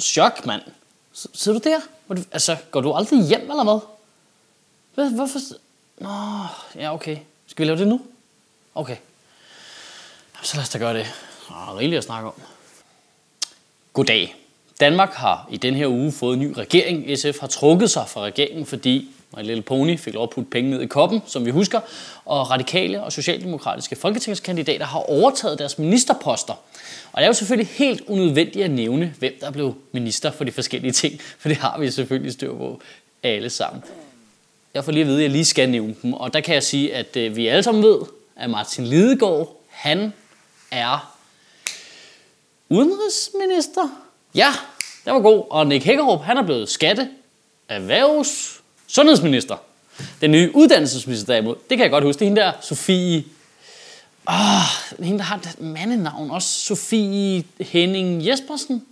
Chok, mand. Sidder du der? Hvor Altså, går du aldrig hjem, eller hvad? Hvad, hvorfor? Nå, ja, okay. Skal vi lave det nu? Okay. Så lad os da gøre det. Der er rigeligt at snakke om. Goddag. Danmark har i den her uge fået en ny regering. SF har trukket sig fra regeringen, fordi My Little Pony fik lov at putte penge ned i koppen, som vi husker, og radikale og socialdemokratiske folketingskandidater har overtaget deres ministerposter. Og det er jo selvfølgelig helt unødvendigt at nævne, hvem der blev minister for de forskellige ting, for det har vi selvfølgelig styr på alle sammen. Jeg får lige at vide, at jeg lige skal nævne dem, og der kan jeg sige, at øh, vi alle sammen ved, at Martin Lidegaard, han er udenrigsminister. Ja, det var god. Og Nick Hækkerup, han er blevet skatte, erhvervs, sundhedsminister. Den nye uddannelsesminister derimod, det kan jeg godt huske, det er hende der, Sofie... Åh, hende der har et mandenavn også. Sofie Henning Jespersen.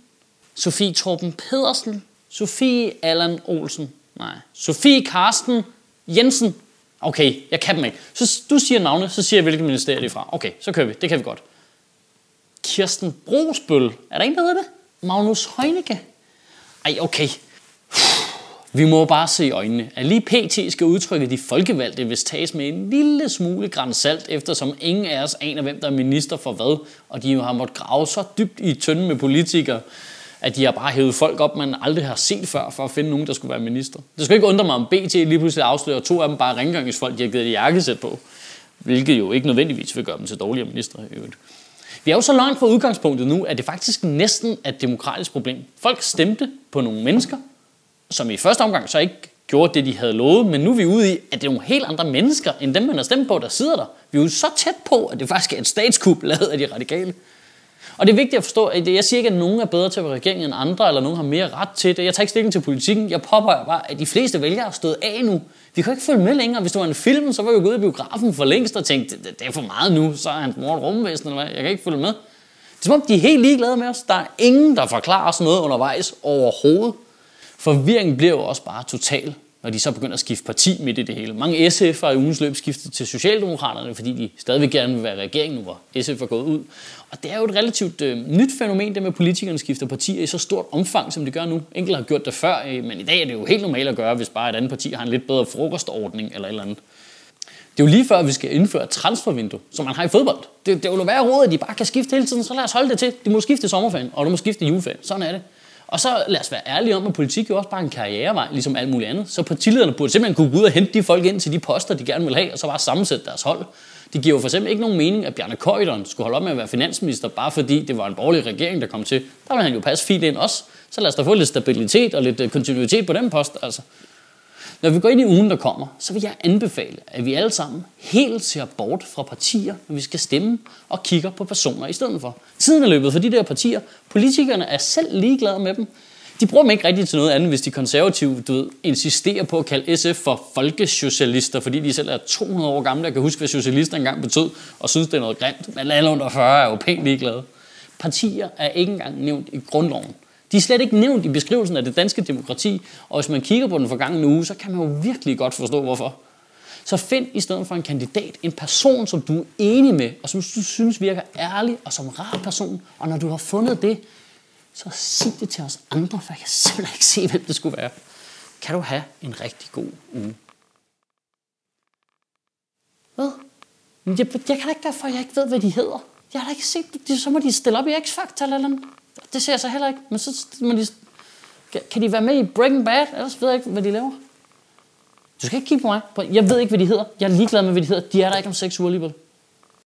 Sofie Torben Pedersen. Sofie Allan Olsen. Nej. Sofie Karsten Jensen. Okay, jeg kan dem ikke. Så du siger navne, så siger jeg, hvilket ministerie det er fra. Okay, så kører vi. Det kan vi godt. Kirsten Brosbøl. Er der en, der hedder det? Magnus Heunicke. Ej, okay. Vi må bare se i øjnene, at lige PT skal udtrykke de folkevalgte, hvis tages med en lille smule græns salt, eftersom ingen af os aner, hvem der er minister for hvad, og de jo har måttet grave så dybt i tønden med politikere, at de har bare hævet folk op, man aldrig har set før, for at finde nogen, der skulle være minister. Det skal ikke undre mig, om BT lige pludselig afslører to af dem bare rengøringsfolk, de har givet et jakkesæt på, hvilket jo ikke nødvendigvis vil gøre dem til dårligere minister i øvrigt. Vi er jo så langt fra udgangspunktet nu, at det faktisk næsten er et demokratisk problem. Folk stemte på nogle mennesker, som i første omgang så ikke gjorde det, de havde lovet, men nu er vi ude i, at det er nogle helt andre mennesker, end dem, man har stemt på, der sidder der. Vi er jo så tæt på, at det faktisk er et statskup lavet af de radikale. Og det er vigtigt at forstå, at jeg siger ikke, at nogen er bedre til at være regering end andre, eller nogen har mere ret til det. Jeg tager ikke stilling til politikken. Jeg påpeger bare, at de fleste vælgere er stået af nu. Vi kan ikke følge med længere. Hvis det var en film, så var vi jo gået i biografen for længst og tænkte, det, det er for meget nu, så er hans mor et rumvæsen, eller hvad? Jeg kan ikke følge med. Det er som om, de er helt ligeglade med os. Der er ingen, der forklarer os noget undervejs overhovedet. Forvirringen bliver jo også bare total, når de så begynder at skifte parti midt i det hele. Mange SF i ugens løb skiftet til Socialdemokraterne, fordi de stadigvæk gerne vil være regering nu, hvor SF er gået ud. Og det er jo et relativt øh, nyt fænomen, det med, at politikerne skifter partier i så stort omfang, som de gør nu. Enkelte har gjort det før, øh, men i dag er det jo helt normalt at gøre, hvis bare et andet parti har en lidt bedre frokostordning eller et eller andet. Det er jo lige før, at vi skal indføre et transfervindue, som man har i fodbold. Det, det vil jo være råd, at de bare kan skifte hele tiden, så lad os holde det til. De må skifte i sommerferien, og du må skifte i juleferien. Sådan er det. Og så lad os være ærlige om, at politik jo også bare en karrierevej, ligesom alt muligt andet. Så partilederne burde simpelthen kunne gå ud og hente de folk ind til de poster, de gerne vil have, og så bare sammensætte deres hold. Det giver jo for eksempel ikke nogen mening, at Bjarne Køjderen skulle holde op med at være finansminister, bare fordi det var en borgerlig regering, der kom til. Der ville han jo passe fint ind også. Så lad os da få lidt stabilitet og lidt øh, kontinuitet på den post. Altså. Når vi går ind i ugen, der kommer, så vil jeg anbefale, at vi alle sammen helt ser bort fra partier, når vi skal stemme, og kigger på personer i stedet for. Tiden er løbet for de der partier. Politikerne er selv ligeglade med dem. De bruger dem ikke rigtigt til noget andet, hvis de konservative du ved, insisterer på at kalde SF for folkesocialister, fordi de selv er 200 år gamle og kan huske, hvad socialister engang betød, og synes, det er noget grimt. Men alle under 40 er jo pænt ligeglade. Partier er ikke engang nævnt i grundloven. De er slet ikke nævnt i beskrivelsen af det danske demokrati, og hvis man kigger på den forgangne uge, så kan man jo virkelig godt forstå, hvorfor. Så find i stedet for en kandidat en person, som du er enig med, og som du synes virker ærlig og som rar person. Og når du har fundet det, så sig det til os andre, for jeg kan simpelthen ikke se, hvem det skulle være. Kan du have en rigtig god uge. Hvad? Jeg, jeg kan da ikke derfor, jeg ikke ved, hvad de hedder. Jeg har da ikke set det. Så må de stille op i X-Factor eller noget. Det ser jeg så heller ikke. Men så må de... Kan de være med i Breaking Bad? Ellers ved jeg ikke, hvad de laver. Du skal ikke kigge på mig. Jeg ved ikke, hvad de hedder. Jeg er ligeglad med, hvad de hedder. De er der ikke om seks uger alligevel.